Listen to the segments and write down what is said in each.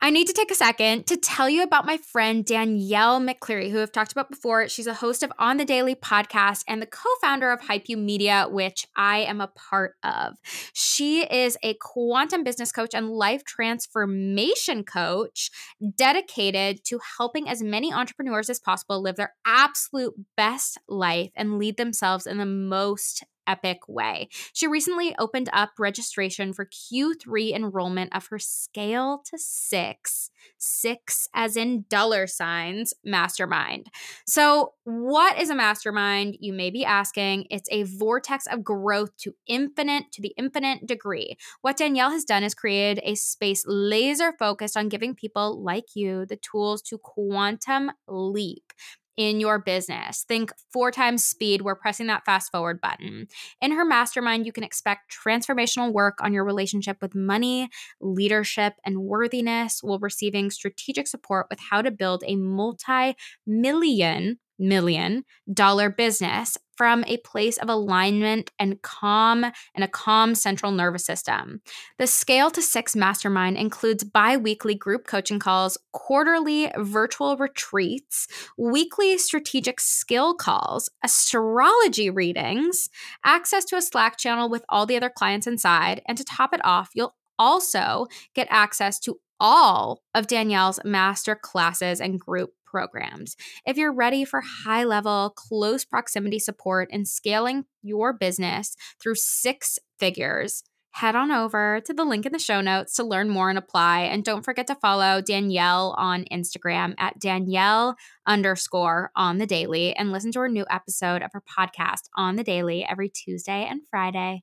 I need to take a second to tell you about my friend Danielle McCleerey, who I've talked about before. She's a host of On the Daily podcast and the co founder of Hype You Media, which I am a part of. She is a quantum business coach and life transformation coach dedicated to helping as many entrepreneurs as possible live their absolute best life and lead themselves in the most epic way. She recently opened up registration for Q3 enrollment of her Scale to Six, six as in dollar signs, mastermind. So, what is a mastermind? You may be asking. It's a vortex of growth to infinite, to the infinite degree. What Danielle has done is created a space laser focused on giving people like you the tools to quantum leap in your business. Think four times speed. We're pressing that fast forward button. In her mastermind, you can expect transformational work on your relationship with money, leadership, and worthiness while receiving strategic support with how to build a multi million million dollar business from a place of alignment and calm and a calm central nervous system. The Scale to Six Mastermind includes bi weekly group coaching calls, quarterly virtual retreats, weekly strategic skill calls, astrology readings, access to a Slack channel with all the other clients inside, and to top it off, you'll also get access to all of Danielle's master classes and group programs. If you're ready for high level, close proximity support and scaling your business through six figures, head on over to the link in the show notes to learn more and apply. And don't forget to follow Danielle on Instagram at Danielle underscore on the daily and listen to her new episode of her podcast on the daily every Tuesday and Friday.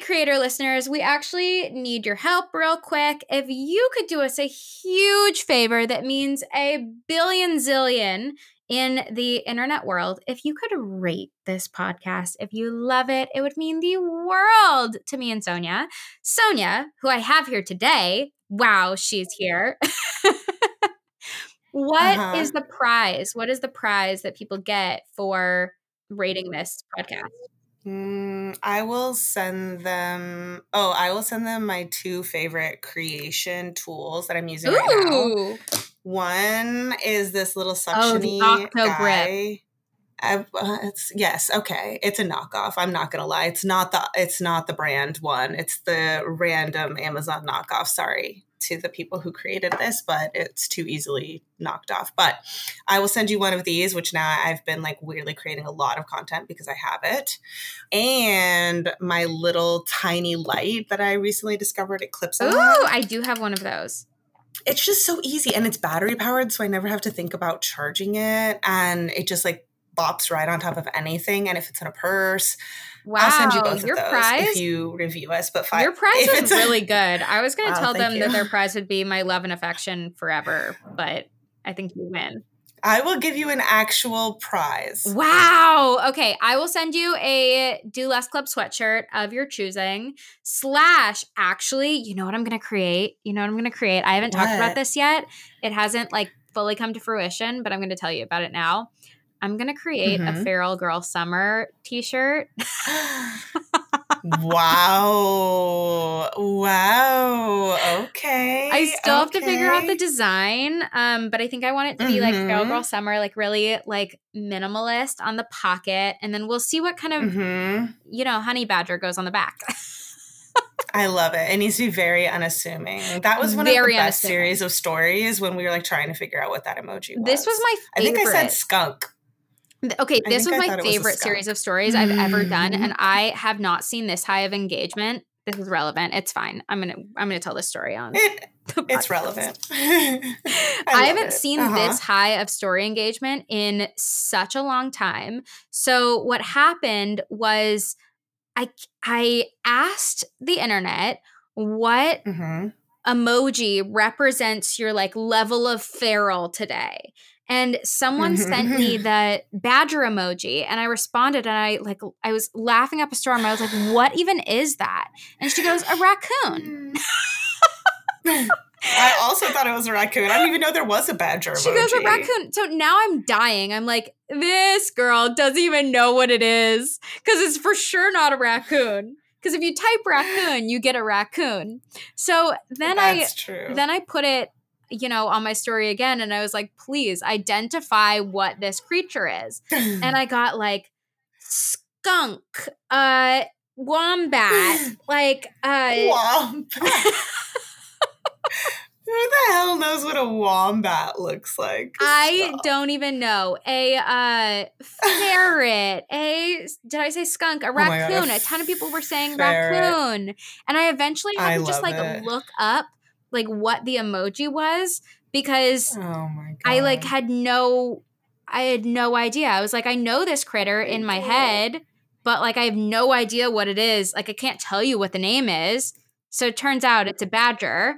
Creator listeners, we actually need your help real quick. If you could do us a huge favor that means a billion zillion in the internet world, if you could rate this podcast, if you love it, it would mean the world to me and Sonia. Sonia, who I have here today, wow, she's here. What uh-huh. is the prize? What is the prize that people get for rating this podcast? Mm, I will send them. Oh, I will send them my two favorite creation tools that I'm using Ooh. right now. One is this little suctiony oh, guy. I, uh, it's yes, okay. It's a knockoff. I'm not gonna lie. It's not the. It's not the brand one. It's the random Amazon knockoff. Sorry to the people who created this, but it's too easily knocked off. But I will send you one of these, which now I've been like weirdly creating a lot of content because I have it. And my little tiny light that I recently discovered it clips. Ooh, I do have one of those it's just so easy and it's battery powered so i never have to think about charging it and it just like bops right on top of anything and if it's in a purse Wow, I'll send you both your of those prize, if you review us. But five, your prize was really good. I was going to wow, tell them you. that their prize would be my love and affection forever, but I think you win. I will give you an actual prize. Wow. Okay. I will send you a Do Less Club sweatshirt of your choosing. Slash, actually, you know what I'm going to create? You know what I'm going to create? I haven't what? talked about this yet. It hasn't like fully come to fruition, but I'm going to tell you about it now. I'm gonna create mm-hmm. a Feral Girl Summer t-shirt. wow. Wow. Okay. I still okay. have to figure out the design. Um, but I think I want it to be mm-hmm. like Feral Girl mm-hmm. Summer, like really like minimalist on the pocket. And then we'll see what kind of mm-hmm. you know, honey badger goes on the back. I love it. It needs to be very unassuming. That was one very of the best series of stories when we were like trying to figure out what that emoji was. This was my favorite. I think I said skunk. Okay, this was my favorite was series of stories I've ever done, and I have not seen this high of engagement. This is relevant. It's fine. I'm gonna I'm gonna tell this story on. It, it's relevant. I, I haven't it. seen uh-huh. this high of story engagement in such a long time. So what happened was, I I asked the internet what mm-hmm. emoji represents your like level of feral today and someone sent me mm-hmm. the badger emoji and I responded and I like I was laughing up a storm. I was like, "What even is that?" And she goes, "A raccoon." I also thought it was a raccoon. I didn't even know there was a badger. She goes, "A raccoon." So now I'm dying. I'm like, this girl doesn't even know what it is because it's for sure not a raccoon. Because if you type raccoon, you get a raccoon. So then That's I true. then I put it you know, on my story again. And I was like, please identify what this creature is. and I got like skunk, uh, wombat, like, uh, wombat. Who the hell knows what a wombat looks like? I Stop. don't even know. A uh, ferret, a did I say skunk? A oh raccoon. A, a ton of people were saying ferret. raccoon, and I eventually had I to just like it. look up like what the emoji was because oh I like had no I had no idea. I was like, I know this critter in my head, but like I have no idea what it is. Like I can't tell you what the name is. So it turns out it's a badger.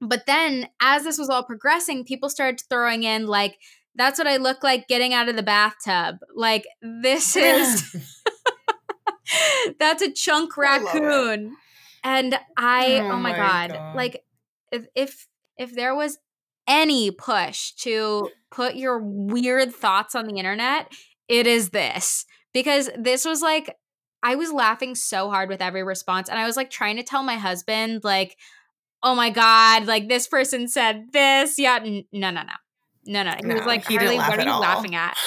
But then as this was all progressing, people started throwing in like that's what I look like getting out of the bathtub. Like this is that's a chunk raccoon. And I, oh, oh my, god. god, like if if if there was any push to put your weird thoughts on the internet, it is this. Because this was like I was laughing so hard with every response and I was like trying to tell my husband like oh my god, like this person said this. Yeah, no, no, no. No, no. He no, was like, Harley, what are you all. laughing at?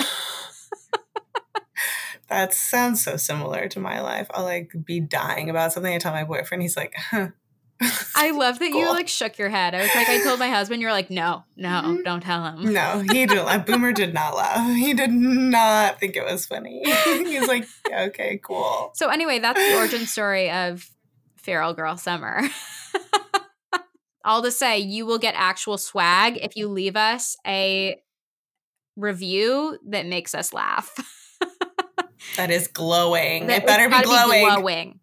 that sounds so similar to my life. I'll like be dying about something. I tell my boyfriend, he's like, huh, I love that cool. you like shook your head. I was like, I told my husband, you're like, no, no, mm-hmm. don't tell him. No, he didn't. Boomer did not laugh. He did not think it was funny. He's like, okay, cool. So anyway, that's the origin story of Feral Girl Summer. All to say, you will get actual swag if you leave us a review that makes us laugh. that is glowing. That, it better be glowing. Be glowing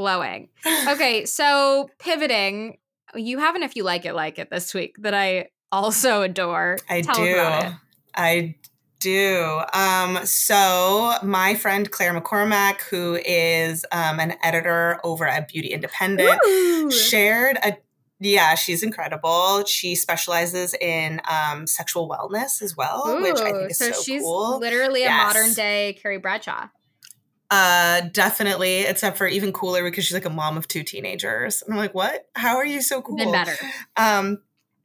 glowing. Okay, so pivoting, you have an if you like it, like it this week that I also adore. I Tell do. I do. Um, so my friend Claire McCormack, who is um, an editor over at Beauty Independent, Ooh. shared a yeah, she's incredible. She specializes in um, sexual wellness as well, Ooh, which I think is so, so she's cool. Literally yes. a modern day Carrie Bradshaw. Uh, definitely. Except for even cooler because she's like a mom of two teenagers. And I'm like, what? How are you so cool? Been better. Um,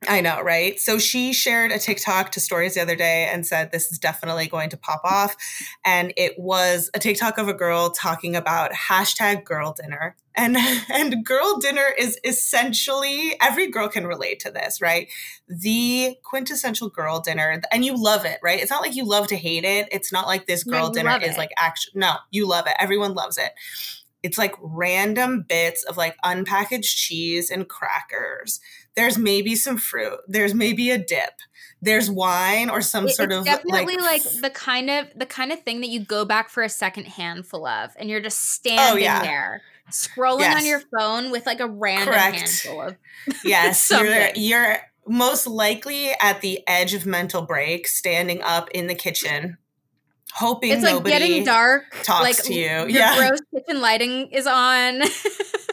I know, right? So she shared a TikTok to stories the other day and said this is definitely going to pop off. And it was a TikTok of a girl talking about hashtag girl dinner. And and girl dinner is essentially every girl can relate to this, right? The quintessential girl dinner, and you love it, right? It's not like you love to hate it. It's not like this girl dinner is like actually No, you love it. Everyone loves it it's like random bits of like unpackaged cheese and crackers. There's maybe some fruit. There's maybe a dip. There's wine or some sort of definitely like, like, the kind of the kind of thing that you go back for a second handful of, and you're just oh, standing oh, yeah. there scrolling yes. on your phone with like a random Correct. handful of yes you're, you're most likely at the edge of mental break standing up in the kitchen hoping it's like getting dark talks like, to you. yeah, gross kitchen lighting is on.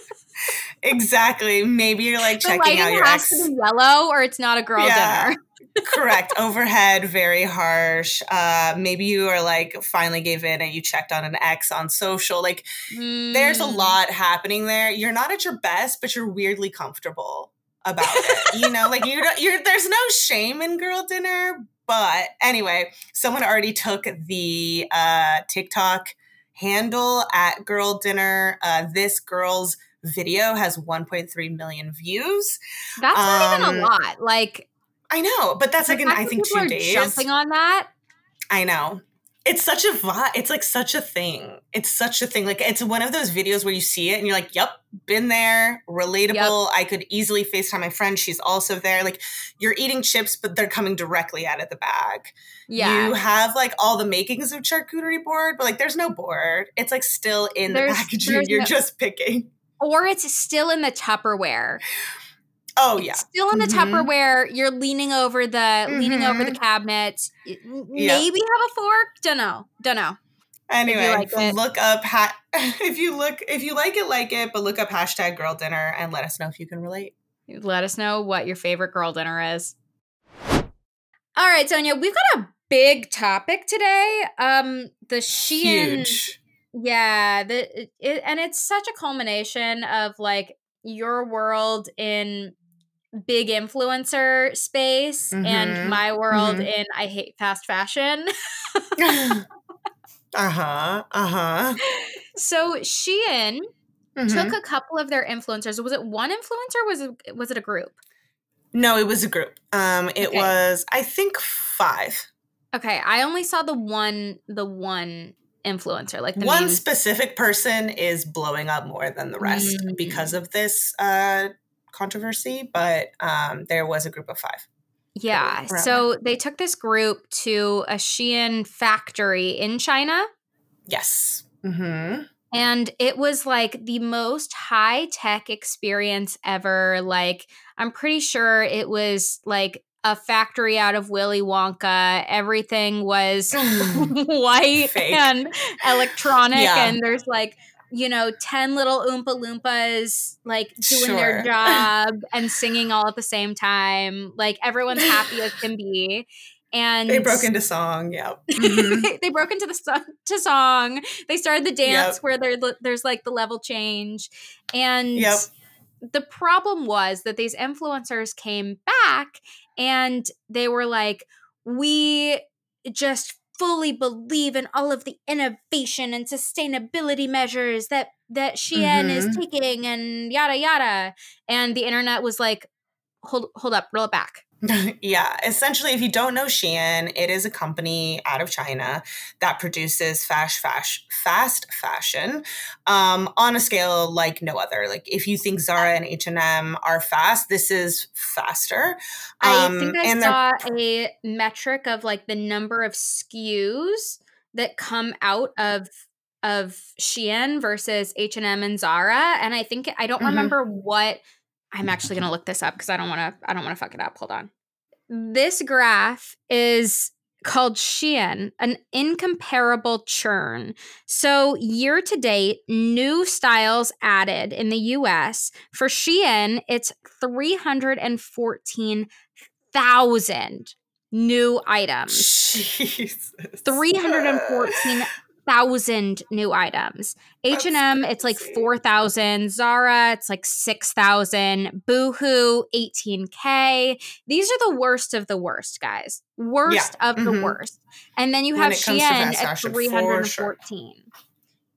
exactly. Maybe you're like the checking out your ex. to be yellow, or it's not a girl yeah. dinner. Correct. Overhead, very harsh. Uh, maybe you are like finally gave in and you checked on an ex on social. Like, mm. there's a mm. lot happening there. You're not at your best, but you're weirdly comfortable about it. you know, like you you're there's no shame in girl dinner, but anyway, someone already took the uh, TikTok handle at Girl Dinner. Uh, this girl's video has 1.3 million views. That's um, not even a um, lot. Like, I know, but that's like in I think two days. Jumping on that. I know it's such a vibe. It's like such a thing. It's such a thing. Like it's one of those videos where you see it and you're like, "Yep, been there, relatable. Yep. I could easily FaceTime my friend. She's also there." Like you're eating chips, but they're coming directly out of the bag. Yeah, you have like all the makings of charcuterie board, but like there's no board. It's like still in there's, the packaging. You're no, just picking, or it's still in the Tupperware. Oh yeah, still in the mm-hmm. Tupperware. You're leaning over the mm-hmm. leaning over the mm-hmm. Maybe yep. have a fork. Don't know. Don't know. Anyway, like look up ha- if you look if you like it, like it, but look up hashtag girl dinner and let us know if you can relate. Let us know what your favorite girl dinner is. All right, Sonia, we've got a big topic today. Um, the Shein, Huge. yeah, the it, and it's such a culmination of like your world in big influencer space mm-hmm. and my world mm-hmm. in I hate fast fashion. uh-huh. Uh-huh. So Shein mm-hmm. took a couple of their influencers. Was it one influencer was it was it a group? No, it was a group. Um it okay. was I think 5. Okay, I only saw the one the one influencer like one specific person is blowing up more than the rest mm-hmm. because of this uh controversy, but um, there was a group of five. Yeah. So they took this group to a Shein factory in China. Yes. Mm-hmm. And it was like the most high tech experience ever. Like, I'm pretty sure it was like a factory out of Willy Wonka. Everything was white Fake. and electronic. Yeah. And there's like you know, 10 little Oompa Loompas like doing sure. their job and singing all at the same time. Like everyone's happy as can be. And they broke into song. Yeah. Mm-hmm. they broke into the song, to song. They started the dance yep. where there, there's like the level change. And yep. the problem was that these influencers came back and they were like, we just fully believe in all of the innovation and sustainability measures that that Shein mm-hmm. is taking and yada yada. And the internet was like, hold hold up, roll it back. yeah, essentially, if you don't know Shein, it is a company out of China that produces fast, fast, fast fashion um, on a scale like no other. Like if you think Zara and H and M are fast, this is faster. Um, I think I saw a metric of like the number of SKUs that come out of of Shein versus H and M and Zara, and I think I don't mm-hmm. remember what I'm actually going to look this up because I don't want to. I don't want to fuck it up. Hold on. This graph is called Shein, an incomparable churn. So, year to date, new styles added in the US. For Shein, it's 314,000 new items. Jesus. 314 thousand new items. H and M, it's like four thousand. Zara, it's like six thousand. Boohoo, eighteen k. These are the worst of the worst, guys. Worst yeah. of mm-hmm. the worst. And then you have Shein at three hundred fourteen.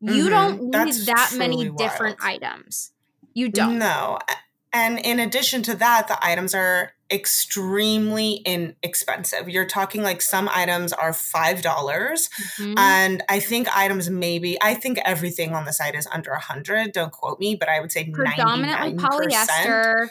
Sure. You mm-hmm. don't need That's that many wild. different items. You don't. No. And in addition to that, the items are extremely inexpensive. You're talking like some items are $5 mm-hmm. and I think items maybe I think everything on the site is under a 100, don't quote me, but I would say predominantly 99%. polyester.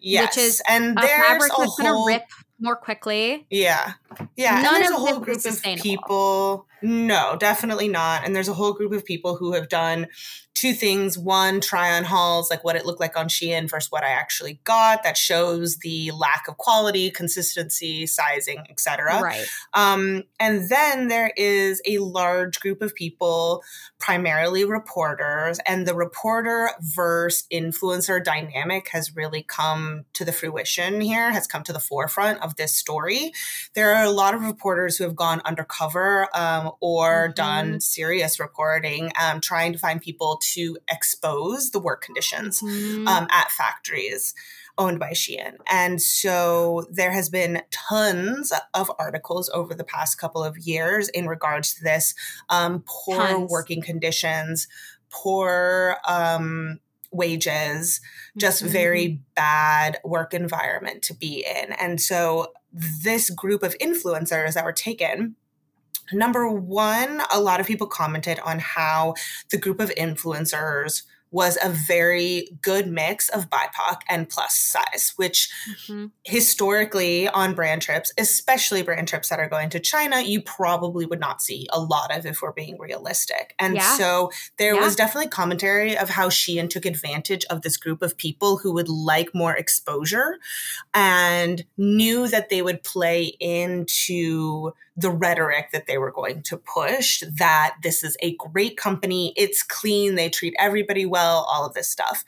Yes. Which is and there's fabric a whole, gonna rip more quickly. Yeah. Yeah. None and there's a whole group of people. No, definitely not. And there's a whole group of people who have done two things. One try on hauls like what it looked like on shein versus what i actually got that shows the lack of quality consistency sizing etc right. Um, and then there is a large group of people primarily reporters and the reporter versus influencer dynamic has really come to the fruition here has come to the forefront of this story. There are a lot of reporters who have gone undercover um, or mm-hmm. done serious reporting um, trying to find people to expose the work conditions mm. um, at factories owned by Shein. And so there has been tons of articles over the past couple of years in regards to this um, poor tons. working conditions, poor um, wages, just mm-hmm. very bad work environment to be in. And so this group of influencers that were taken Number one, a lot of people commented on how the group of influencers was a very good mix of BIPOC and plus size, which mm-hmm. historically on brand trips, especially brand trips that are going to China, you probably would not see a lot of if we're being realistic. And yeah. so there yeah. was definitely commentary of how Shein took advantage of this group of people who would like more exposure and knew that they would play into the rhetoric that they were going to push that this is a great company, it's clean, they treat everybody well, all of this stuff.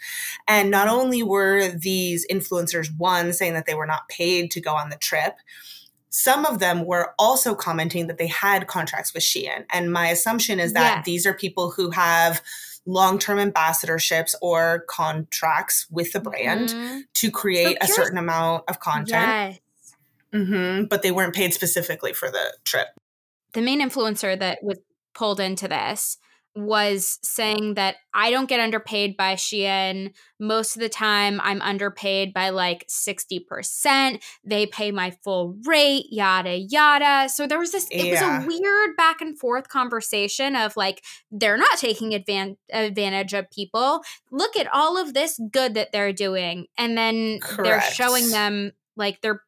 And not only were these influencers, one, saying that they were not paid to go on the trip, some of them were also commenting that they had contracts with Shein. And my assumption is that these are people who have long term ambassadorships or contracts with the brand mm-hmm. to create so a certain amount of content. Yes. Mm-hmm, but they weren't paid specifically for the trip. The main influencer that was pulled into this was saying that I don't get underpaid by Shein. Most of the time, I'm underpaid by like 60%. They pay my full rate, yada, yada. So there was this, it yeah. was a weird back and forth conversation of like, they're not taking advan- advantage of people. Look at all of this good that they're doing. And then Correct. they're showing them like they're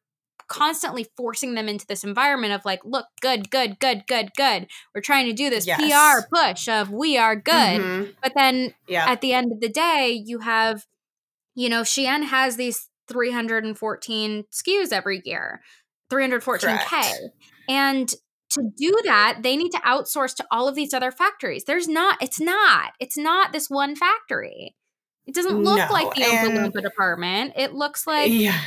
constantly forcing them into this environment of like, look, good, good, good, good, good. We're trying to do this yes. PR push of we are good. Mm-hmm. But then yeah. at the end of the day, you have, you know, Shein has these 314 SKUs every year, 314K. Correct. And to do that, they need to outsource to all of these other factories. There's not, it's not, it's not this one factory. It doesn't look no, like the and, Oompa department. It looks like yeah.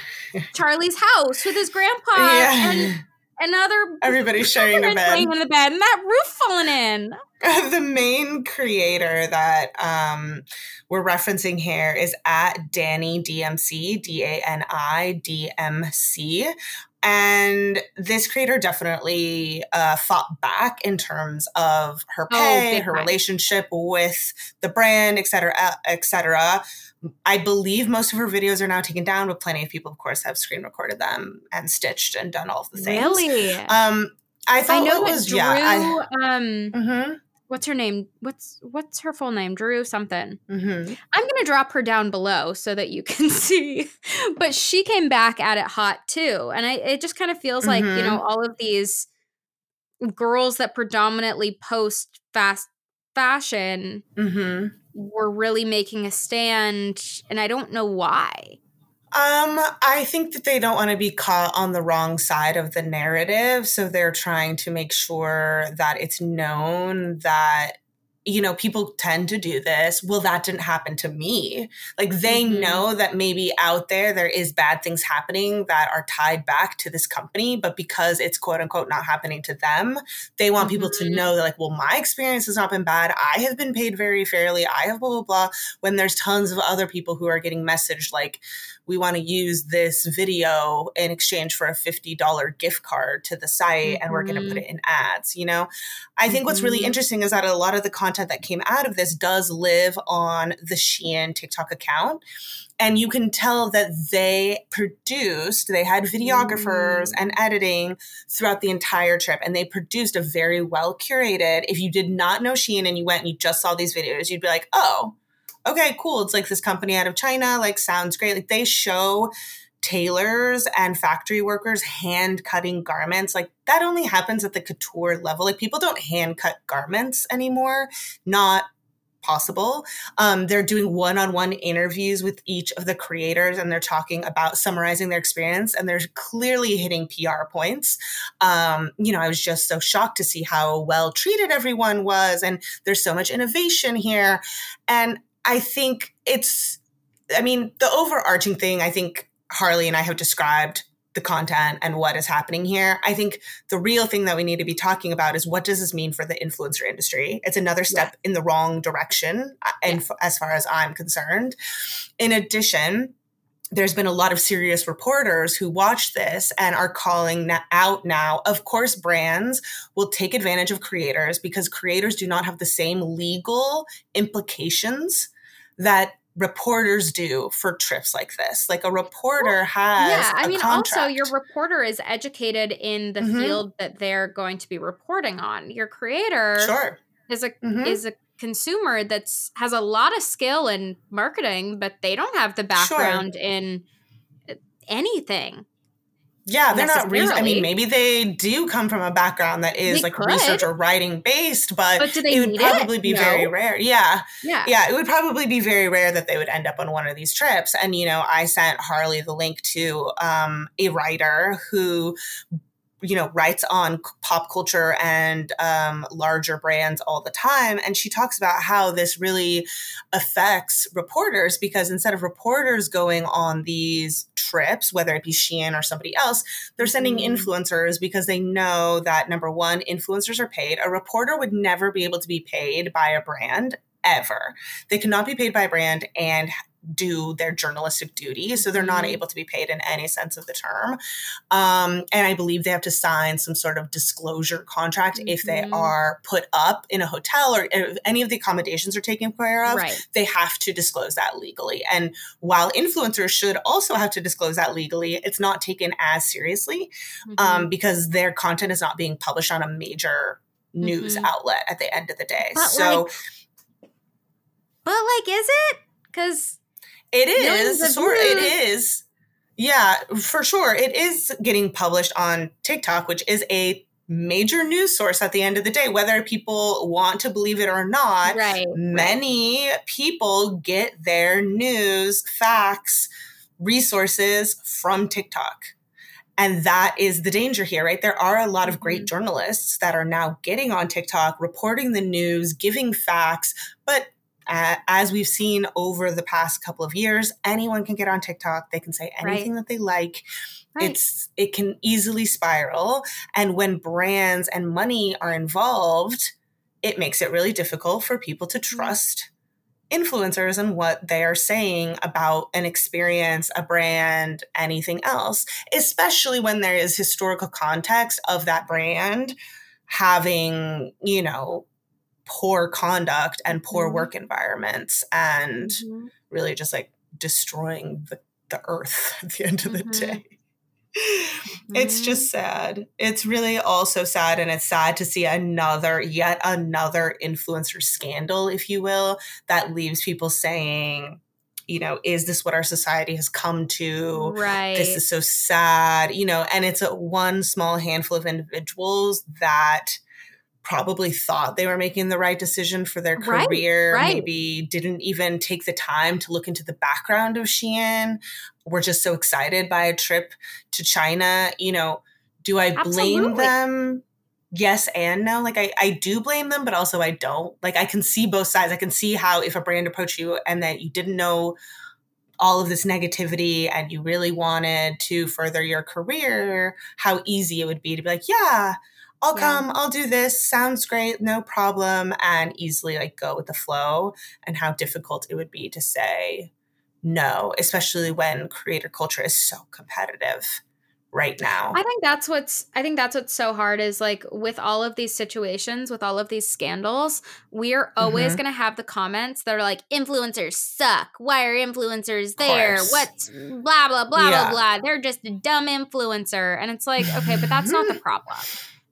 Charlie's house with his grandpa yeah. and another everybody sharing a bed, in the bed, and that roof falling in. the main creator that um, we're referencing here is at Dani DMC, D A N I D M C. And this creator definitely uh, fought back in terms of her oh, pay, oh, her time. relationship with the brand, et cetera, et cetera. I believe most of her videos are now taken down, but plenty of people, of course, have screen recorded them and stitched and done all of the things. Really? Um, I thought I know it was Drew, yeah. I, um, mm-hmm what's her name? What's what's her full name? Drew something. Mm-hmm. I'm gonna drop her down below so that you can see. but she came back at it hot too, and I it just kind of feels mm-hmm. like you know mm-hmm. all of these girls that predominantly post fast fashion mm-hmm. were really making a stand, and I don't know why. Um, I think that they don't want to be caught on the wrong side of the narrative. So they're trying to make sure that it's known that you know, people tend to do this. Well, that didn't happen to me. Like they mm-hmm. know that maybe out there there is bad things happening that are tied back to this company, but because it's quote unquote not happening to them, they want mm-hmm. people to mm-hmm. know that like, well, my experience has not been bad. I have been paid very fairly. I have blah blah blah. When there's tons of other people who are getting messaged like, we want to use this video in exchange for a $50 gift card to the site mm-hmm. and we're going to put it in ads, you know? I think what's really interesting is that a lot of the content content that came out of this does live on the Shein TikTok account. And you can tell that they produced, they had videographers mm. and editing throughout the entire trip. And they produced a very well curated. If you did not know Shein and you went and you just saw these videos, you'd be like, oh, okay, cool. It's like this company out of China, like sounds great. Like they show tailors and factory workers hand cutting garments. Like that only happens at the couture level. Like people don't hand cut garments anymore. Not possible. Um, they're doing one-on-one interviews with each of the creators and they're talking about summarizing their experience and they're clearly hitting pr points. Um, you know i was just so shocked to see how well treated everyone was and there's so much innovation here. And i think it's i mean the overarching thing i think Harley and I have described the content and what is happening here. I think the real thing that we need to be talking about is what does this mean for the influencer industry? It's another step yeah. in the wrong direction, uh, and yeah. as far as I'm concerned. In addition, there's been a lot of serious reporters who watch this and are calling out now. Of course, brands will take advantage of creators because creators do not have the same legal implications that reporters do for trips like this. Like a reporter well, has. Yeah, I mean, contract. also your reporter is educated in the mm-hmm. field that they're going to be reporting on. Your creator, sure, is a mm-hmm. is a consumer that's has a lot of skill in marketing, but they don't have the background sure. in anything. Yeah, they're not. Re- I mean, maybe they do come from a background that is they like could. research or writing based, but, but it would probably it? be no. very rare. Yeah, yeah, yeah. It would probably be very rare that they would end up on one of these trips. And you know, I sent Harley the link to um, a writer who you know writes on pop culture and um, larger brands all the time and she talks about how this really affects reporters because instead of reporters going on these trips whether it be shein or somebody else they're sending mm. influencers because they know that number one influencers are paid a reporter would never be able to be paid by a brand ever. They cannot be paid by a brand and do their journalistic duty. So they're not mm-hmm. able to be paid in any sense of the term. Um, and I believe they have to sign some sort of disclosure contract mm-hmm. if they mm-hmm. are put up in a hotel or if any of the accommodations are taken care of. Right. They have to disclose that legally. And while influencers should also have to disclose that legally, it's not taken as seriously um, mm-hmm. um, because their content is not being published on a major news mm-hmm. outlet at the end of the day. But so. Like, but like, is it? Because it is. Sort it is. Yeah, for sure. It is getting published on TikTok, which is a major news source at the end of the day, whether people want to believe it or not. Right. Many right. people get their news, facts, resources from TikTok. And that is the danger here, right? There are a lot of great mm-hmm. journalists that are now getting on TikTok, reporting the news, giving facts, but uh, as we've seen over the past couple of years, anyone can get on TikTok. They can say anything right. that they like. Right. It's it can easily spiral, and when brands and money are involved, it makes it really difficult for people to trust influencers and what they are saying about an experience, a brand, anything else, especially when there is historical context of that brand having, you know, poor conduct and poor mm-hmm. work environments and mm-hmm. really just like destroying the, the earth at the end of the mm-hmm. day. It's mm-hmm. just sad. It's really also sad. And it's sad to see another, yet another influencer scandal, if you will, that leaves people saying, you know, is this what our society has come to? Right. This is so sad, you know, and it's a one small handful of individuals that probably thought they were making the right decision for their career, right, right. maybe didn't even take the time to look into the background of Shein, were just so excited by a trip to China. You know, do I blame Absolutely. them? Yes and no. Like I, I do blame them, but also I don't. Like I can see both sides. I can see how if a brand approached you and that you didn't know all of this negativity and you really wanted to further your career, how easy it would be to be like, yeah, I'll yeah. come, I'll do this, sounds great, no problem, and easily like go with the flow, and how difficult it would be to say no, especially when creator culture is so competitive right now. I think that's what's I think that's what's so hard is like with all of these situations, with all of these scandals, we're always mm-hmm. going to have the comments that are like influencers suck. Why are influencers there? What's blah blah blah yeah. blah blah. They're just a dumb influencer. And it's like, okay, but that's not the problem.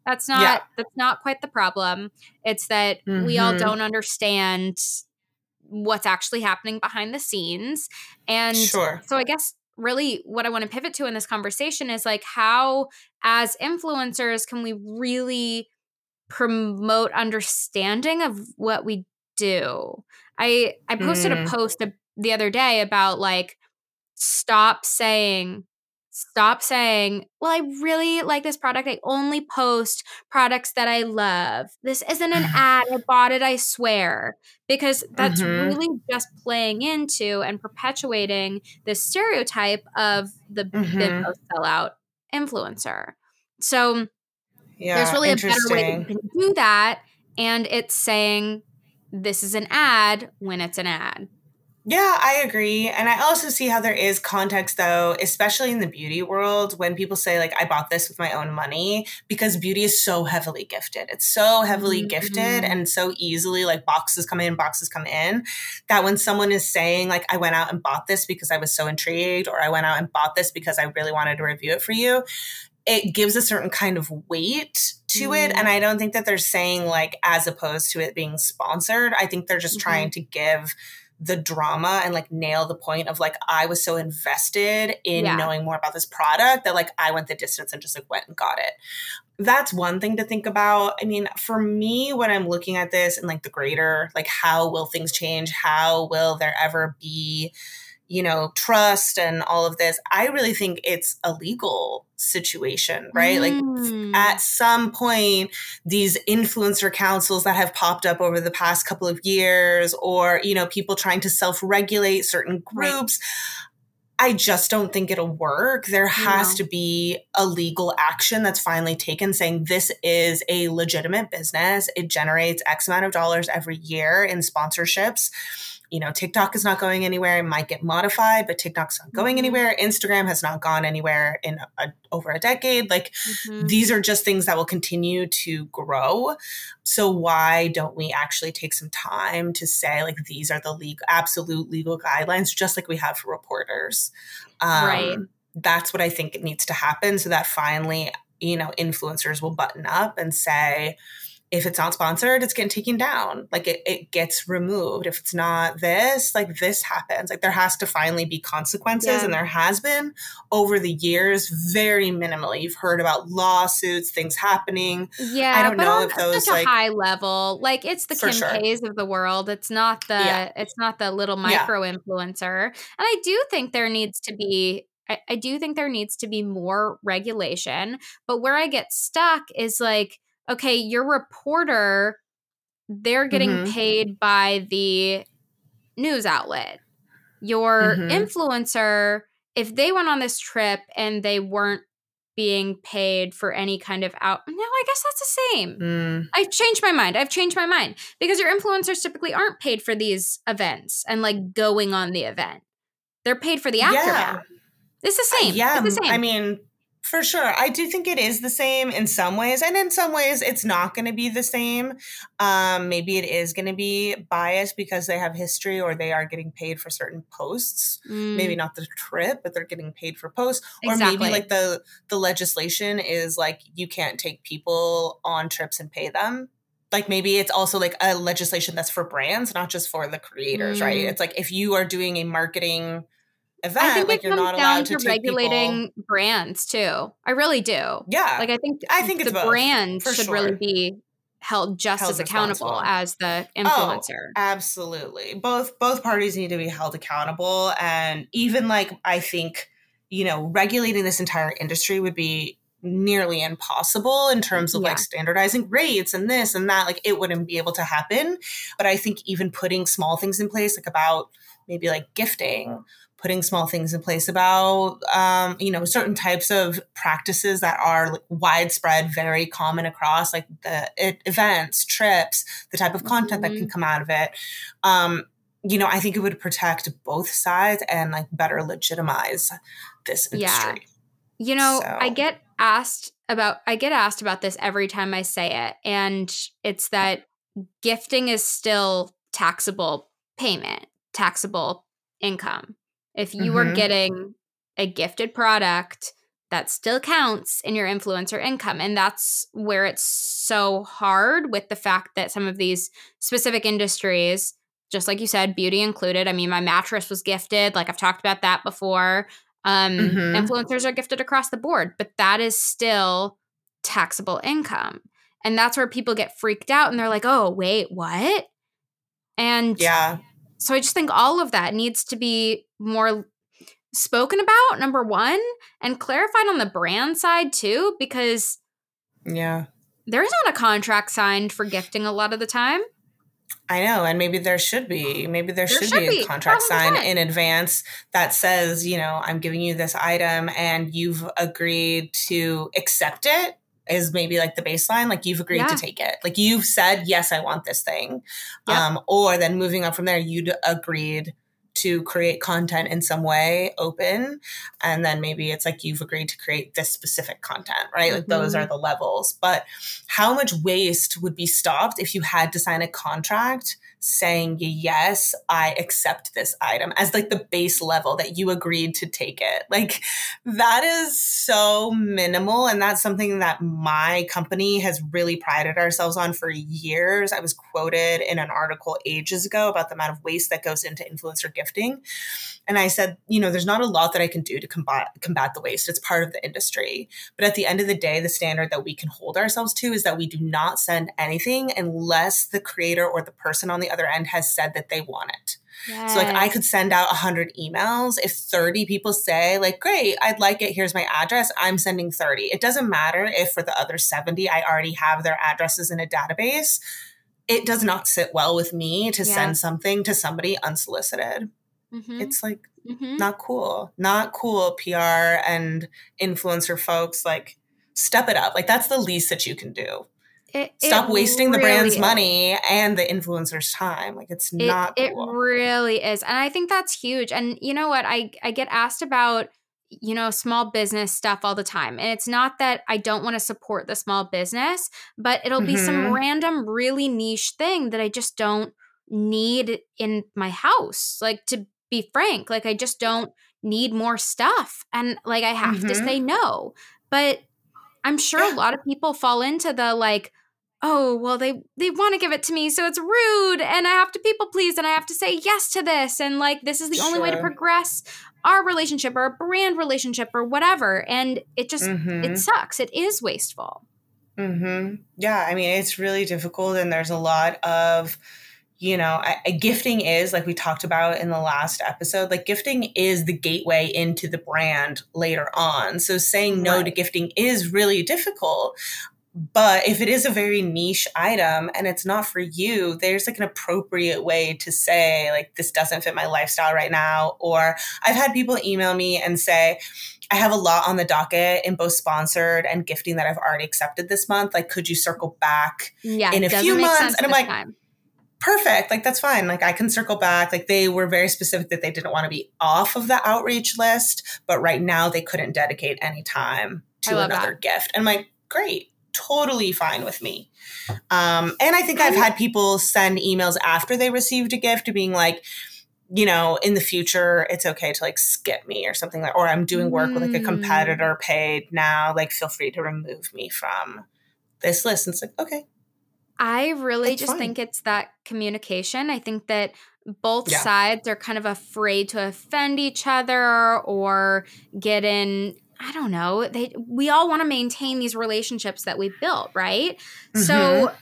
That's not yeah. that's not quite the problem. It's that mm-hmm. we all mm-hmm. don't understand what's actually happening behind the scenes. And sure. so I guess really what I want to pivot to in this conversation is like how as influencers can we really promote understanding of what we do. I I posted mm. a post the other day about like stop saying stop saying, Well, I really like this product. I only post products that I love. This isn't an ad. I bought it, I swear. Because that's mm-hmm. really just playing into and perpetuating the stereotype of the mm-hmm. big sellout influencer. So yeah, there's really a better way to do that. And it's saying, This is an ad when it's an ad. Yeah, I agree. And I also see how there is context though, especially in the beauty world when people say like I bought this with my own money because beauty is so heavily gifted. It's so heavily mm-hmm. gifted and so easily like boxes come in, boxes come in that when someone is saying like I went out and bought this because I was so intrigued or I went out and bought this because I really wanted to review it for you, it gives a certain kind of weight to mm-hmm. it. And I don't think that they're saying like as opposed to it being sponsored. I think they're just mm-hmm. trying to give the drama and like nail the point of like I was so invested in yeah. knowing more about this product that like I went the distance and just like went and got it. That's one thing to think about. I mean, for me when I'm looking at this and like the greater like how will things change? How will there ever be you know, trust and all of this, I really think it's a legal situation, right? Mm. Like at some point, these influencer councils that have popped up over the past couple of years, or, you know, people trying to self regulate certain groups. Right. I just don't think it'll work. There has no. to be a legal action that's finally taken saying this is a legitimate business. It generates X amount of dollars every year in sponsorships you know, TikTok is not going anywhere. It might get modified, but TikTok's not going mm-hmm. anywhere. Instagram has not gone anywhere in a, over a decade. Like mm-hmm. these are just things that will continue to grow. So why don't we actually take some time to say like these are the legal, absolute legal guidelines, just like we have for reporters? Um, right. That's what I think it needs to happen, so that finally, you know, influencers will button up and say if it's not sponsored, it's getting taken down. Like it, it gets removed. If it's not this, like this happens. Like there has to finally be consequences, yeah. and there has been over the years, very minimally. You've heard about lawsuits, things happening. Yeah, I don't know if those like high level. Like it's the Kim sure. K's of the world. It's not the yeah. it's not the little micro influencer. And I do think there needs to be I, I do think there needs to be more regulation. But where I get stuck is like okay, your reporter, they're getting mm-hmm. paid by the news outlet. Your mm-hmm. influencer, if they went on this trip and they weren't being paid for any kind of out no i guess that's the same mm. i've changed my mind i've changed my mind because your influencers typically aren't paid for these events and like going on the event they're paid for the aftermath yeah. it's the same uh, yeah it's the same. i mean for sure. I do think it is the same in some ways. And in some ways, it's not going to be the same. Um, maybe it is going to be biased because they have history or they are getting paid for certain posts. Mm. Maybe not the trip, but they're getting paid for posts. Exactly. Or maybe like the, the legislation is like you can't take people on trips and pay them like maybe it's also like a legislation that's for brands not just for the creators mm. right it's like if you are doing a marketing event. I think like you're comes down to, to regulating people. brands too. I really do. Yeah, like I think I think the brand should sure. really be held just held as accountable as the oh, influencer. Oh, absolutely. Both both parties need to be held accountable and even like I think you know regulating this entire industry would be nearly impossible in terms of yeah. like standardizing rates and this and that like it wouldn't be able to happen but i think even putting small things in place like about maybe like gifting putting small things in place about um, you know certain types of practices that are like widespread very common across like the it, events trips the type of content mm-hmm. that can mm-hmm. come out of it um, you know i think it would protect both sides and like better legitimize this industry yeah. you know so. i get asked about i get asked about this every time i say it and it's that gifting is still taxable payment taxable income if you mm-hmm. are getting a gifted product, that still counts in your influencer income. And that's where it's so hard with the fact that some of these specific industries, just like you said, beauty included. I mean, my mattress was gifted. Like I've talked about that before. Um, mm-hmm. Influencers are gifted across the board, but that is still taxable income. And that's where people get freaked out and they're like, oh, wait, what? And yeah. So I just think all of that needs to be more spoken about, number one, and clarified on the brand side too, because yeah, there's not a contract signed for gifting a lot of the time. I know, and maybe there should be. Maybe there, there should, should, be a contract signed in advance that says, you know, I'm giving you this item and you've agreed to accept it is maybe like the baseline like you've agreed yeah. to take it like you've said yes i want this thing yep. um or then moving up from there you'd agreed to create content in some way open and then maybe it's like you've agreed to create this specific content right like mm-hmm. those are mm-hmm. the levels but how much waste would be stopped if you had to sign a contract saying, yes, I accept this item as like the base level that you agreed to take it. Like that is so minimal. And that's something that my company has really prided ourselves on for years. I was quoted in an article ages ago about the amount of waste that goes into influencer gifting. And I said, you know, there's not a lot that I can do to combat combat the waste. It's part of the industry. But at the end of the day, the standard that we can hold ourselves to is that we do not send anything unless the creator or the person on the other end has said that they want it. Yes. So like I could send out 100 emails if 30 people say like great, I'd like it, here's my address, I'm sending 30. It doesn't matter if for the other 70 I already have their addresses in a database. It does not sit well with me to send something to somebody unsolicited. Mm-hmm. It's like mm-hmm. not cool. Not cool PR and influencer folks like step it up. Like that's the least that you can do. It, Stop it wasting really the brand's is. money and the influencer's time. Like it's it, not cool. It really is. And I think that's huge. And you know what? I I get asked about you know, small business stuff all the time. And it's not that I don't want to support the small business, but it'll be mm-hmm. some random, really niche thing that I just don't need in my house. Like to be frank. Like I just don't need more stuff. And like I have mm-hmm. to say no. But I'm sure yeah. a lot of people fall into the like, oh, well, they they want to give it to me, so it's rude, and I have to people please, and I have to say yes to this, and like this is the sure. only way to progress our relationship or a brand relationship or whatever. And it just mm-hmm. it sucks. It is wasteful. Mm-hmm. Yeah, I mean, it's really difficult, and there's a lot of you know, I, I, gifting is like we talked about in the last episode, like gifting is the gateway into the brand later on. So saying no right. to gifting is really difficult. But if it is a very niche item and it's not for you, there's like an appropriate way to say, like, this doesn't fit my lifestyle right now. Or I've had people email me and say, I have a lot on the docket in both sponsored and gifting that I've already accepted this month. Like, could you circle back yeah, in a few months? And I'm like, time perfect like that's fine. Like i can circle back. Like they were very specific that they didn't want to be off of the outreach list but right now they couldn't dedicate any time to another that. gift. And i'm like great totally fine with me. Um, and i think i've had people send emails after they received a gift to being like you know in the future it's okay to like skip me or something like or i'm doing work mm. with like a competitor paid now like feel free to remove me from this list. And it's like okay I really just fine. think it's that communication. I think that both yeah. sides are kind of afraid to offend each other or get in I don't know. They we all want to maintain these relationships that we built, right? Mm-hmm. So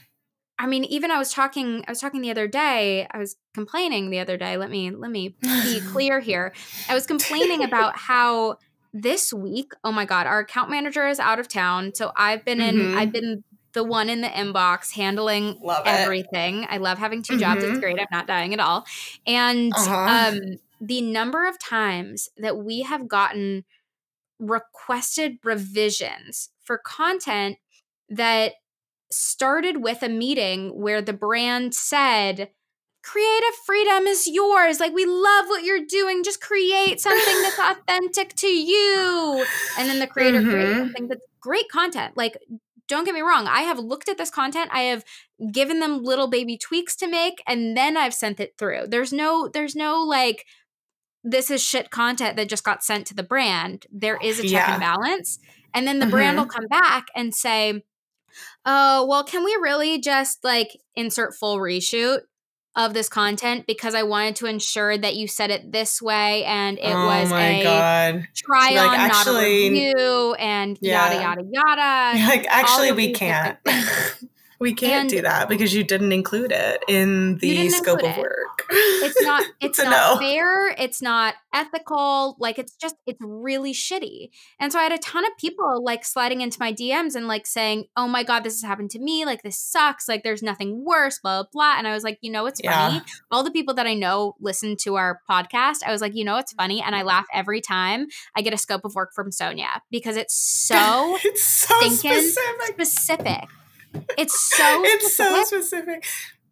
I mean, even I was talking I was talking the other day, I was complaining the other day. Let me let me be clear here. I was complaining about how this week, oh my god, our account manager is out of town. So I've been in mm-hmm. I've been the one in the inbox handling love everything. I love having 2 mm-hmm. jobs. It's mm-hmm. great. I'm not dying at all. And uh-huh. um, the number of times that we have gotten requested revisions for content that started with a meeting where the brand said, creative freedom is yours. Like, we love what you're doing. Just create something that's authentic to you. And then the creator mm-hmm. creates something that's great content. Like, don't get me wrong i have looked at this content i have given them little baby tweaks to make and then i've sent it through there's no there's no like this is shit content that just got sent to the brand there is a check yeah. and balance and then the mm-hmm. brand will come back and say oh well can we really just like insert full reshoot of this content because I wanted to ensure that you said it this way and it oh was a God. try on, actually, not a review, and yeah. yada yada yada. Like actually, we can't. We can't and do that because you didn't include it in the scope of work. It's not it's not no. fair, it's not ethical, like it's just it's really shitty. And so I had a ton of people like sliding into my DMs and like saying, "Oh my god, this has happened to me. Like this sucks. Like there's nothing worse, blah blah." blah. And I was like, "You know what's yeah. funny? All the people that I know listen to our podcast. I was like, "You know what's funny?" And I mm-hmm. laugh every time I get a scope of work from Sonia because it's so it's so specific. specific it's so it's specific. so specific.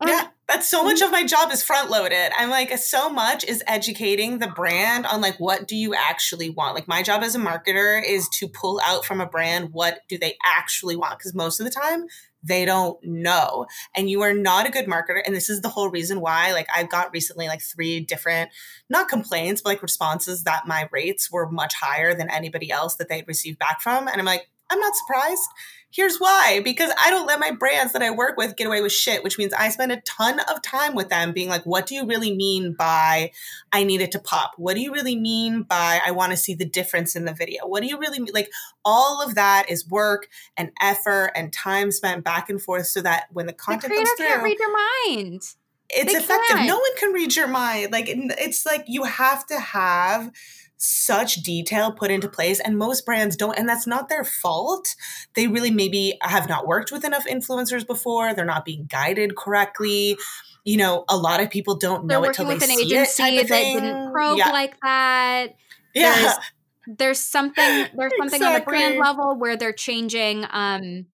yeah, that's so much of my mm-hmm. job is front loaded. I'm like, so much is educating the brand on like what do you actually want. Like my job as a marketer is to pull out from a brand what do they actually want because most of the time they don't know. And you are not a good marketer. And this is the whole reason why, like, I got recently like three different, not complaints, but like responses that my rates were much higher than anybody else that they'd received back from. And I'm like, I'm not surprised. Here's why because I don't let my brands that I work with get away with shit, which means I spend a ton of time with them being like, what do you really mean by I need it to pop? What do you really mean by I want to see the difference in the video? What do you really mean? Like, all of that is work and effort and time spent back and forth so that when the content the comes through, can't read your mind. It's they effective. Can't. No one can read your mind. Like, it's like you have to have such detail put into place and most brands don't and that's not their fault. They really maybe have not worked with enough influencers before. They're not being guided correctly. You know a lot of people don't they're know it till with they an see agency it that didn't probe yeah. like that. Yeah. There's, there's something there's something exactly. on the brand level where they're changing um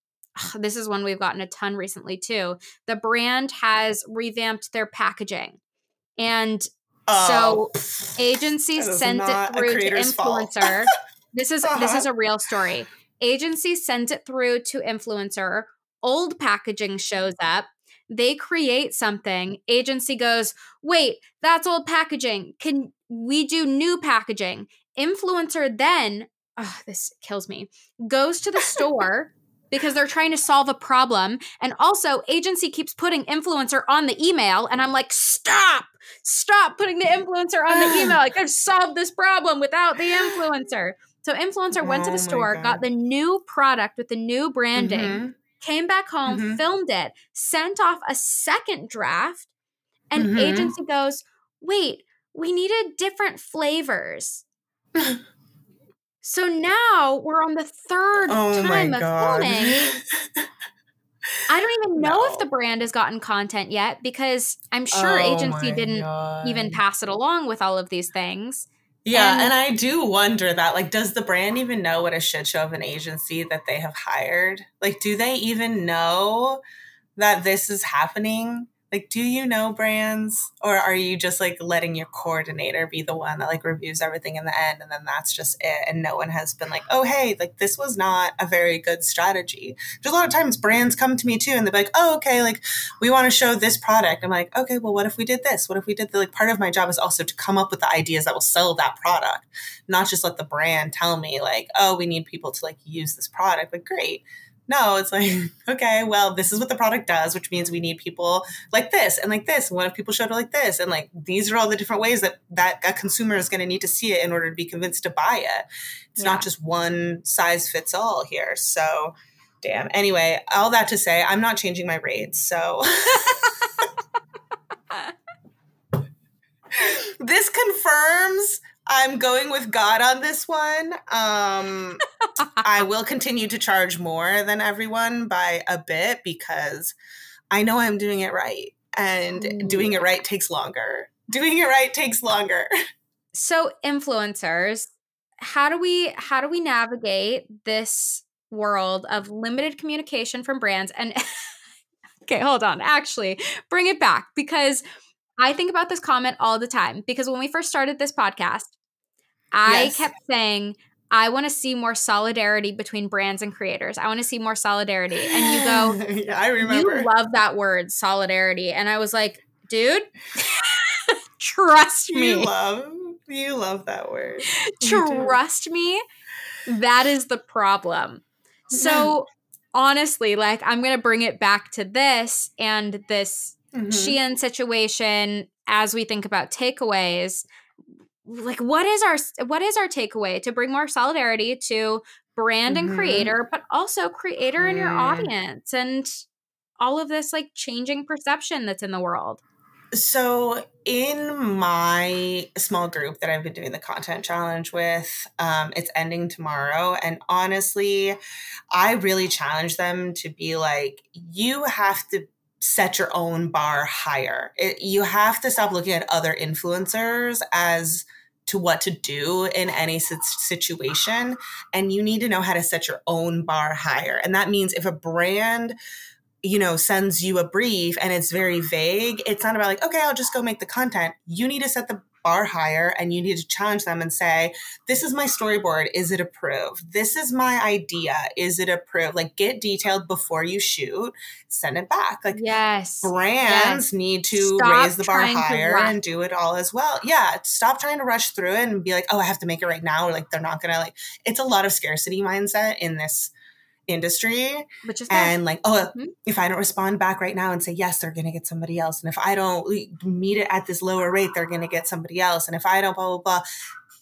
this is one we've gotten a ton recently too. The brand has revamped their packaging and so oh, agencies sent it through to influencer. this is uh-huh. this is a real story. Agency sent it through to influencer. Old packaging shows up. They create something. Agency goes, "Wait, that's old packaging. Can we do new packaging?" Influencer then, oh, this kills me. Goes to the store because they're trying to solve a problem. And also, agency keeps putting influencer on the email. And I'm like, stop, stop putting the influencer on the email. Like, I've solved this problem without the influencer. So, influencer went to the oh store, got the new product with the new branding, mm-hmm. came back home, mm-hmm. filmed it, sent off a second draft. And mm-hmm. agency goes, wait, we needed different flavors. So now we're on the third oh time of filming. I don't even know no. if the brand has gotten content yet because I'm sure oh agency didn't God. even pass it along with all of these things. Yeah, and, and, I do wonder that like does the brand even know what a shit show of an agency that they have hired? Like do they even know that this is happening? Like do you know brands or are you just like letting your coordinator be the one that like reviews everything in the end and then that's just it and no one has been like oh hey like this was not a very good strategy. There's a lot of times brands come to me too and they're like oh okay like we want to show this product. I'm like okay well what if we did this? What if we did the like part of my job is also to come up with the ideas that will sell that product not just let the brand tell me like oh we need people to like use this product. Like great no, it's like, okay, well, this is what the product does, which means we need people like this and like this. And what if people showed it like this? And like these are all the different ways that that a consumer is going to need to see it in order to be convinced to buy it. It's yeah. not just one size fits all here. So, damn. Anyway, all that to say, I'm not changing my rates. So. this confirms I'm going with God on this one. Um, I will continue to charge more than everyone by a bit because I know I'm doing it right. And doing it right takes longer. Doing it right takes longer. So influencers, how do we how do we navigate this world of limited communication from brands and Okay, hold on. Actually, bring it back because I think about this comment all the time because when we first started this podcast, I yes. kept saying, I want to see more solidarity between brands and creators. I want to see more solidarity. And you go, yeah, I remember. You love that word, solidarity. And I was like, dude, trust me. You love you love that word. Trust me. That is the problem. So honestly, like I'm gonna bring it back to this and this mm-hmm. Shein situation as we think about takeaways like what is our what is our takeaway to bring more solidarity to brand and mm-hmm. creator but also creator in your audience and all of this like changing perception that's in the world so in my small group that i've been doing the content challenge with um, it's ending tomorrow and honestly i really challenge them to be like you have to set your own bar higher. It, you have to stop looking at other influencers as to what to do in any situation and you need to know how to set your own bar higher and that means if a brand you know sends you a brief and it's very vague it's not about like okay i'll just go make the content you need to set the bar higher and you need to challenge them and say, This is my storyboard. Is it approved? This is my idea. Is it approved? Like, get detailed before you shoot, send it back. Like, yes, brands yes. need to stop raise the bar higher and do it all as well. Yeah, stop trying to rush through it and be like, Oh, I have to make it right now. Or like, they're not going to, like, it's a lot of scarcity mindset in this industry which is and like oh mm-hmm. if i don't respond back right now and say yes they're going to get somebody else and if i don't meet it at this lower rate they're going to get somebody else and if i don't blah blah blah.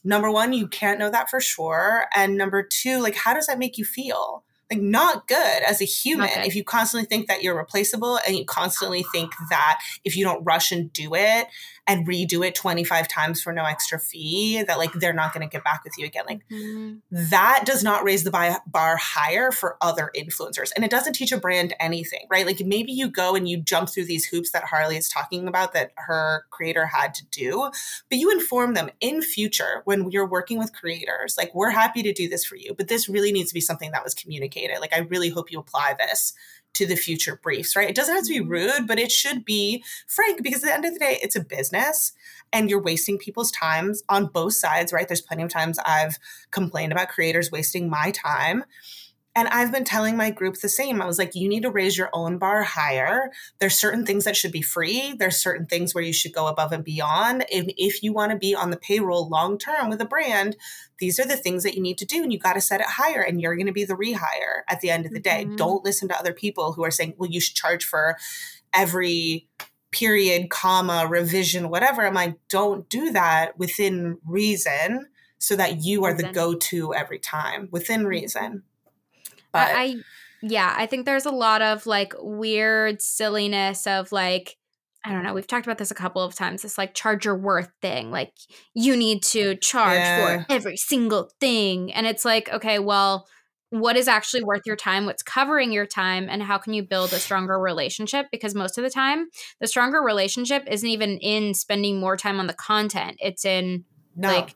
Number one you can't know that for sure and number two like how does that make you feel? Like not good as a human if you constantly think that you're replaceable and you constantly think that if you don't rush and do it and redo it 25 times for no extra fee that like they're not going to get back with you again. Like mm-hmm. that does not raise the bar higher for other influencers and it doesn't teach a brand anything right? Like maybe you go and you jump through these hoops that harley is talking about that her creator had to do but you inform them in future when you're working with creators like we're happy to do this for you but this really needs to be something that was communicated. Like i really hope you apply this to the future briefs, right? It doesn't have to be mm-hmm. rude, but it should be frank because at the end of the day, it's a business and you're wasting people's times on both sides, right? There's plenty of times I've complained about creators wasting my time. And I've been telling my group the same. I was like, you need to raise your own bar higher. There's certain things that should be free. There's certain things where you should go above and beyond. If, if you want to be on the payroll long term with a brand, these are the things that you need to do. And you got to set it higher. And you're going to be the rehire at the end of the day. Mm-hmm. Don't listen to other people who are saying, well, you should charge for every period, comma, revision, whatever. I'm like, don't do that within reason so that you are the go to every time within reason. But I yeah, I think there's a lot of like weird silliness of like I don't know, we've talked about this a couple of times. This like charge your worth thing. Like you need to charge yeah. for every single thing. And it's like, okay, well, what is actually worth your time? What's covering your time? And how can you build a stronger relationship? Because most of the time, the stronger relationship isn't even in spending more time on the content. It's in no. like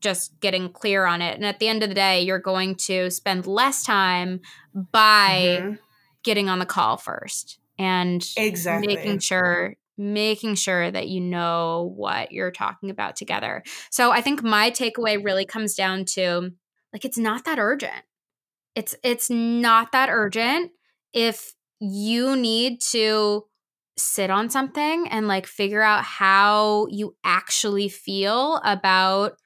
just getting clear on it. And at the end of the day, you're going to spend less time by mm-hmm. getting on the call first and exactly. making sure making sure that you know what you're talking about together. So I think my takeaway really comes down to like it's not that urgent. It's it's not that urgent if you need to sit on something and like figure out how you actually feel about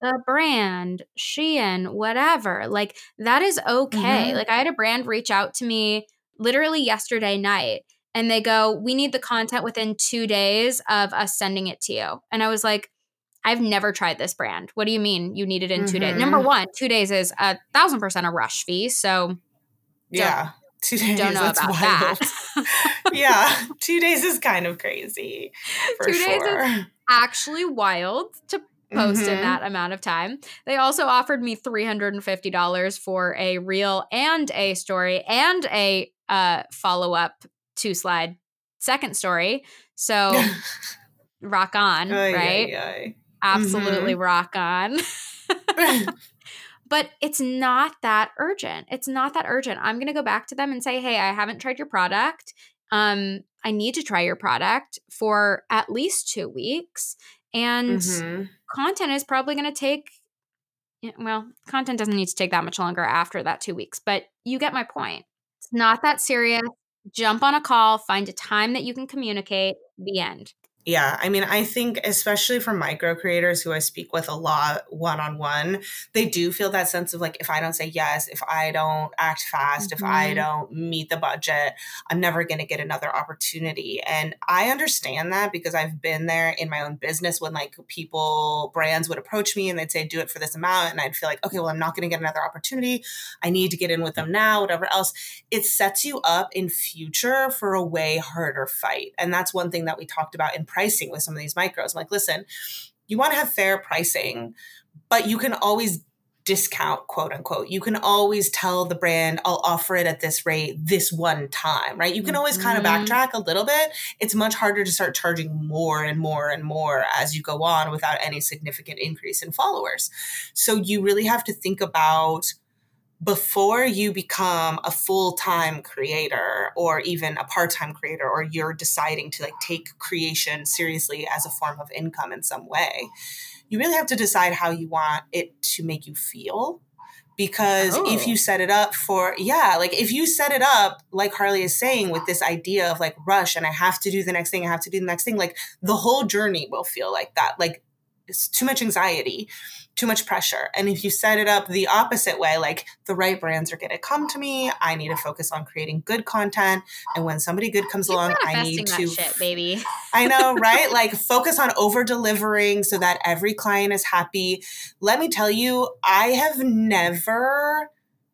the brand, Shein, whatever. Like that is okay. Mm-hmm. Like I had a brand reach out to me literally yesterday night and they go, We need the content within two days of us sending it to you. And I was like, I've never tried this brand. What do you mean you need it in mm-hmm. two days? Number mm-hmm. one, two days is a thousand percent a rush fee. So yeah. Two days. Don't know about wild. that. yeah. Two days is kind of crazy. two sure. days is actually wild to post mm-hmm. in that amount of time. They also offered me $350 for a reel and a story and a uh, follow up two slide second story. So rock on, aye, right? Aye, aye. Absolutely mm-hmm. rock on. but it's not that urgent. It's not that urgent. I'm going to go back to them and say, "Hey, I haven't tried your product. Um, I need to try your product for at least 2 weeks." And mm-hmm. Content is probably going to take well, content doesn't need to take that much longer after that 2 weeks, but you get my point. It's not that serious. Jump on a call, find a time that you can communicate, the end. Yeah, I mean, I think especially for micro creators who I speak with a lot one on one, they do feel that sense of like, if I don't say yes, if I don't act fast, mm-hmm. if I mm-hmm. don't meet the budget, I'm never going to get another opportunity. And I understand that because I've been there in my own business when like people, brands would approach me and they'd say, do it for this amount. And I'd feel like, okay, well, I'm not going to get another opportunity. I need to get in with them now, whatever else. It sets you up in future for a way harder fight. And that's one thing that we talked about in pricing with some of these micros. I'm like, listen, you want to have fair pricing, but you can always discount, quote unquote. You can always tell the brand, I'll offer it at this rate this one time, right? You can always kind of mm-hmm. backtrack a little bit. It's much harder to start charging more and more and more as you go on without any significant increase in followers. So you really have to think about before you become a full-time creator or even a part-time creator or you're deciding to like take creation seriously as a form of income in some way you really have to decide how you want it to make you feel because oh. if you oh. set it up for yeah like if you set it up like harley is saying with this idea of like rush and i have to do the next thing i have to do the next thing like the whole journey will feel like that like it's too much anxiety too much pressure. And if you set it up the opposite way, like the right brands are going to come to me, I need to focus on creating good content. And when somebody good comes along, I need to, shit, baby. I know, right? like focus on over delivering so that every client is happy. Let me tell you, I have never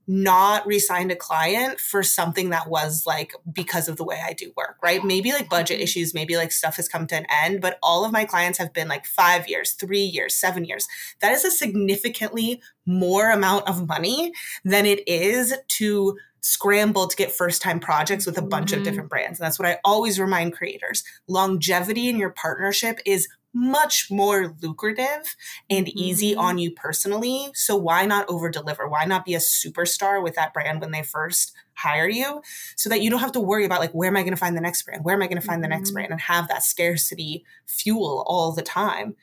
not re-signed a client for something that was like because of the way I do work, right? Maybe like budget mm-hmm. issues, maybe like stuff has come to an end, but all of my clients have been like five years, three years, seven years. That is a significantly more amount of money than it is to scramble to get first time projects with a bunch mm-hmm. of different brands. And that's what I always remind creators. Longevity in your partnership is much more lucrative and easy mm-hmm. on you personally. So why not over deliver? Why not be a superstar with that brand when they first hire you so that you don't have to worry about like where am I going to find the next brand? Where am I going to find the next mm-hmm. brand and have that scarcity fuel all the time?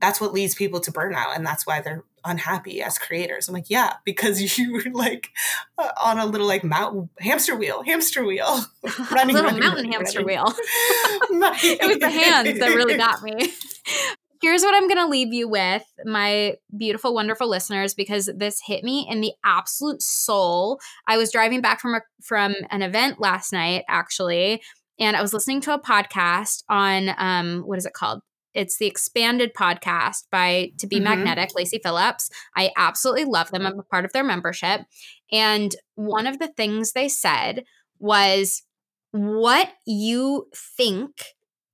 That's what leads people to burnout and that's why they're unhappy as creators. I'm like, yeah, because you were like uh, on a little like mountain hamster wheel, hamster wheel, running, a little running, mountain running, hamster running. wheel. it was the hands that really got me. Here's what I'm going to leave you with, my beautiful, wonderful listeners, because this hit me in the absolute soul. I was driving back from a, from an event last night, actually, and I was listening to a podcast on um, what is it called? It's the expanded podcast by To Be mm-hmm. Magnetic, Lacy Phillips. I absolutely love them. I'm a part of their membership. And one of the things they said was what you think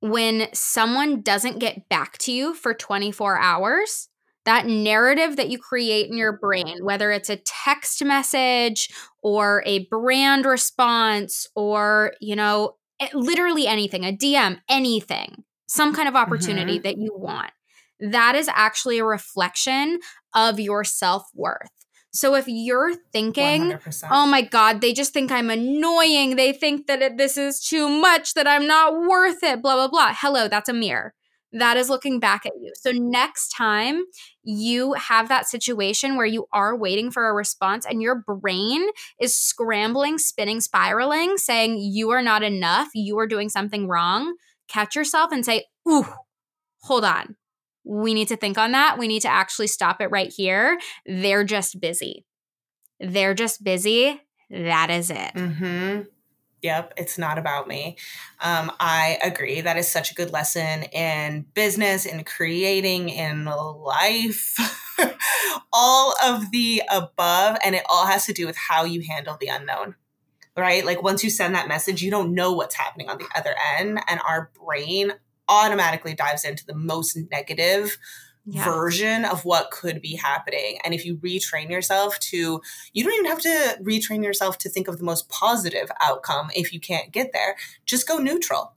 when someone doesn't get back to you for 24 hours that narrative that you create in your brain, whether it's a text message or a brand response or, you know, literally anything, a DM, anything, some kind of opportunity mm-hmm. that you want. That is actually a reflection of your self worth. So if you're thinking, 100%. oh my God, they just think I'm annoying, they think that it, this is too much, that I'm not worth it, blah, blah, blah. Hello, that's a mirror. That is looking back at you. So next time you have that situation where you are waiting for a response and your brain is scrambling, spinning, spiraling, saying you are not enough, you are doing something wrong catch yourself and say, Ooh, hold on. We need to think on that. We need to actually stop it right here. They're just busy. They're just busy. That is it. Mm-hmm. Yep, it's not about me. Um, I agree. That is such a good lesson in business, in creating, in life, all of the above. And it all has to do with how you handle the unknown right? Like once you send that message, you don't know what's happening on the other end. And our brain automatically dives into the most negative yeah. version of what could be happening. And if you retrain yourself to, you don't even have to retrain yourself to think of the most positive outcome if you can't get there. Just go neutral.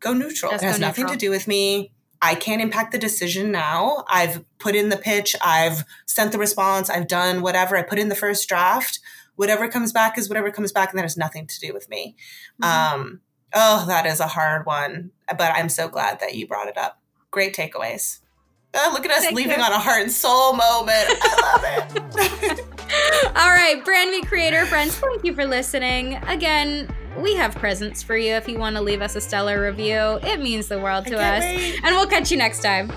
Go neutral. Just it has nothing to do with me. I can't impact the decision now. I've put in the pitch, I've sent the response, I've done whatever, I put in the first draft whatever comes back is whatever comes back, and that has nothing to do with me. Mm-hmm. Um, oh, that is a hard one, but I'm so glad that you brought it up. Great takeaways. Oh, look at us Thank leaving you. on a heart and soul moment. I love it. All right, brand new creator friends, thank you for listening. Again, we have presents for you if you want to leave us a stellar review. It means the world to us. Wait. And we'll catch you next time.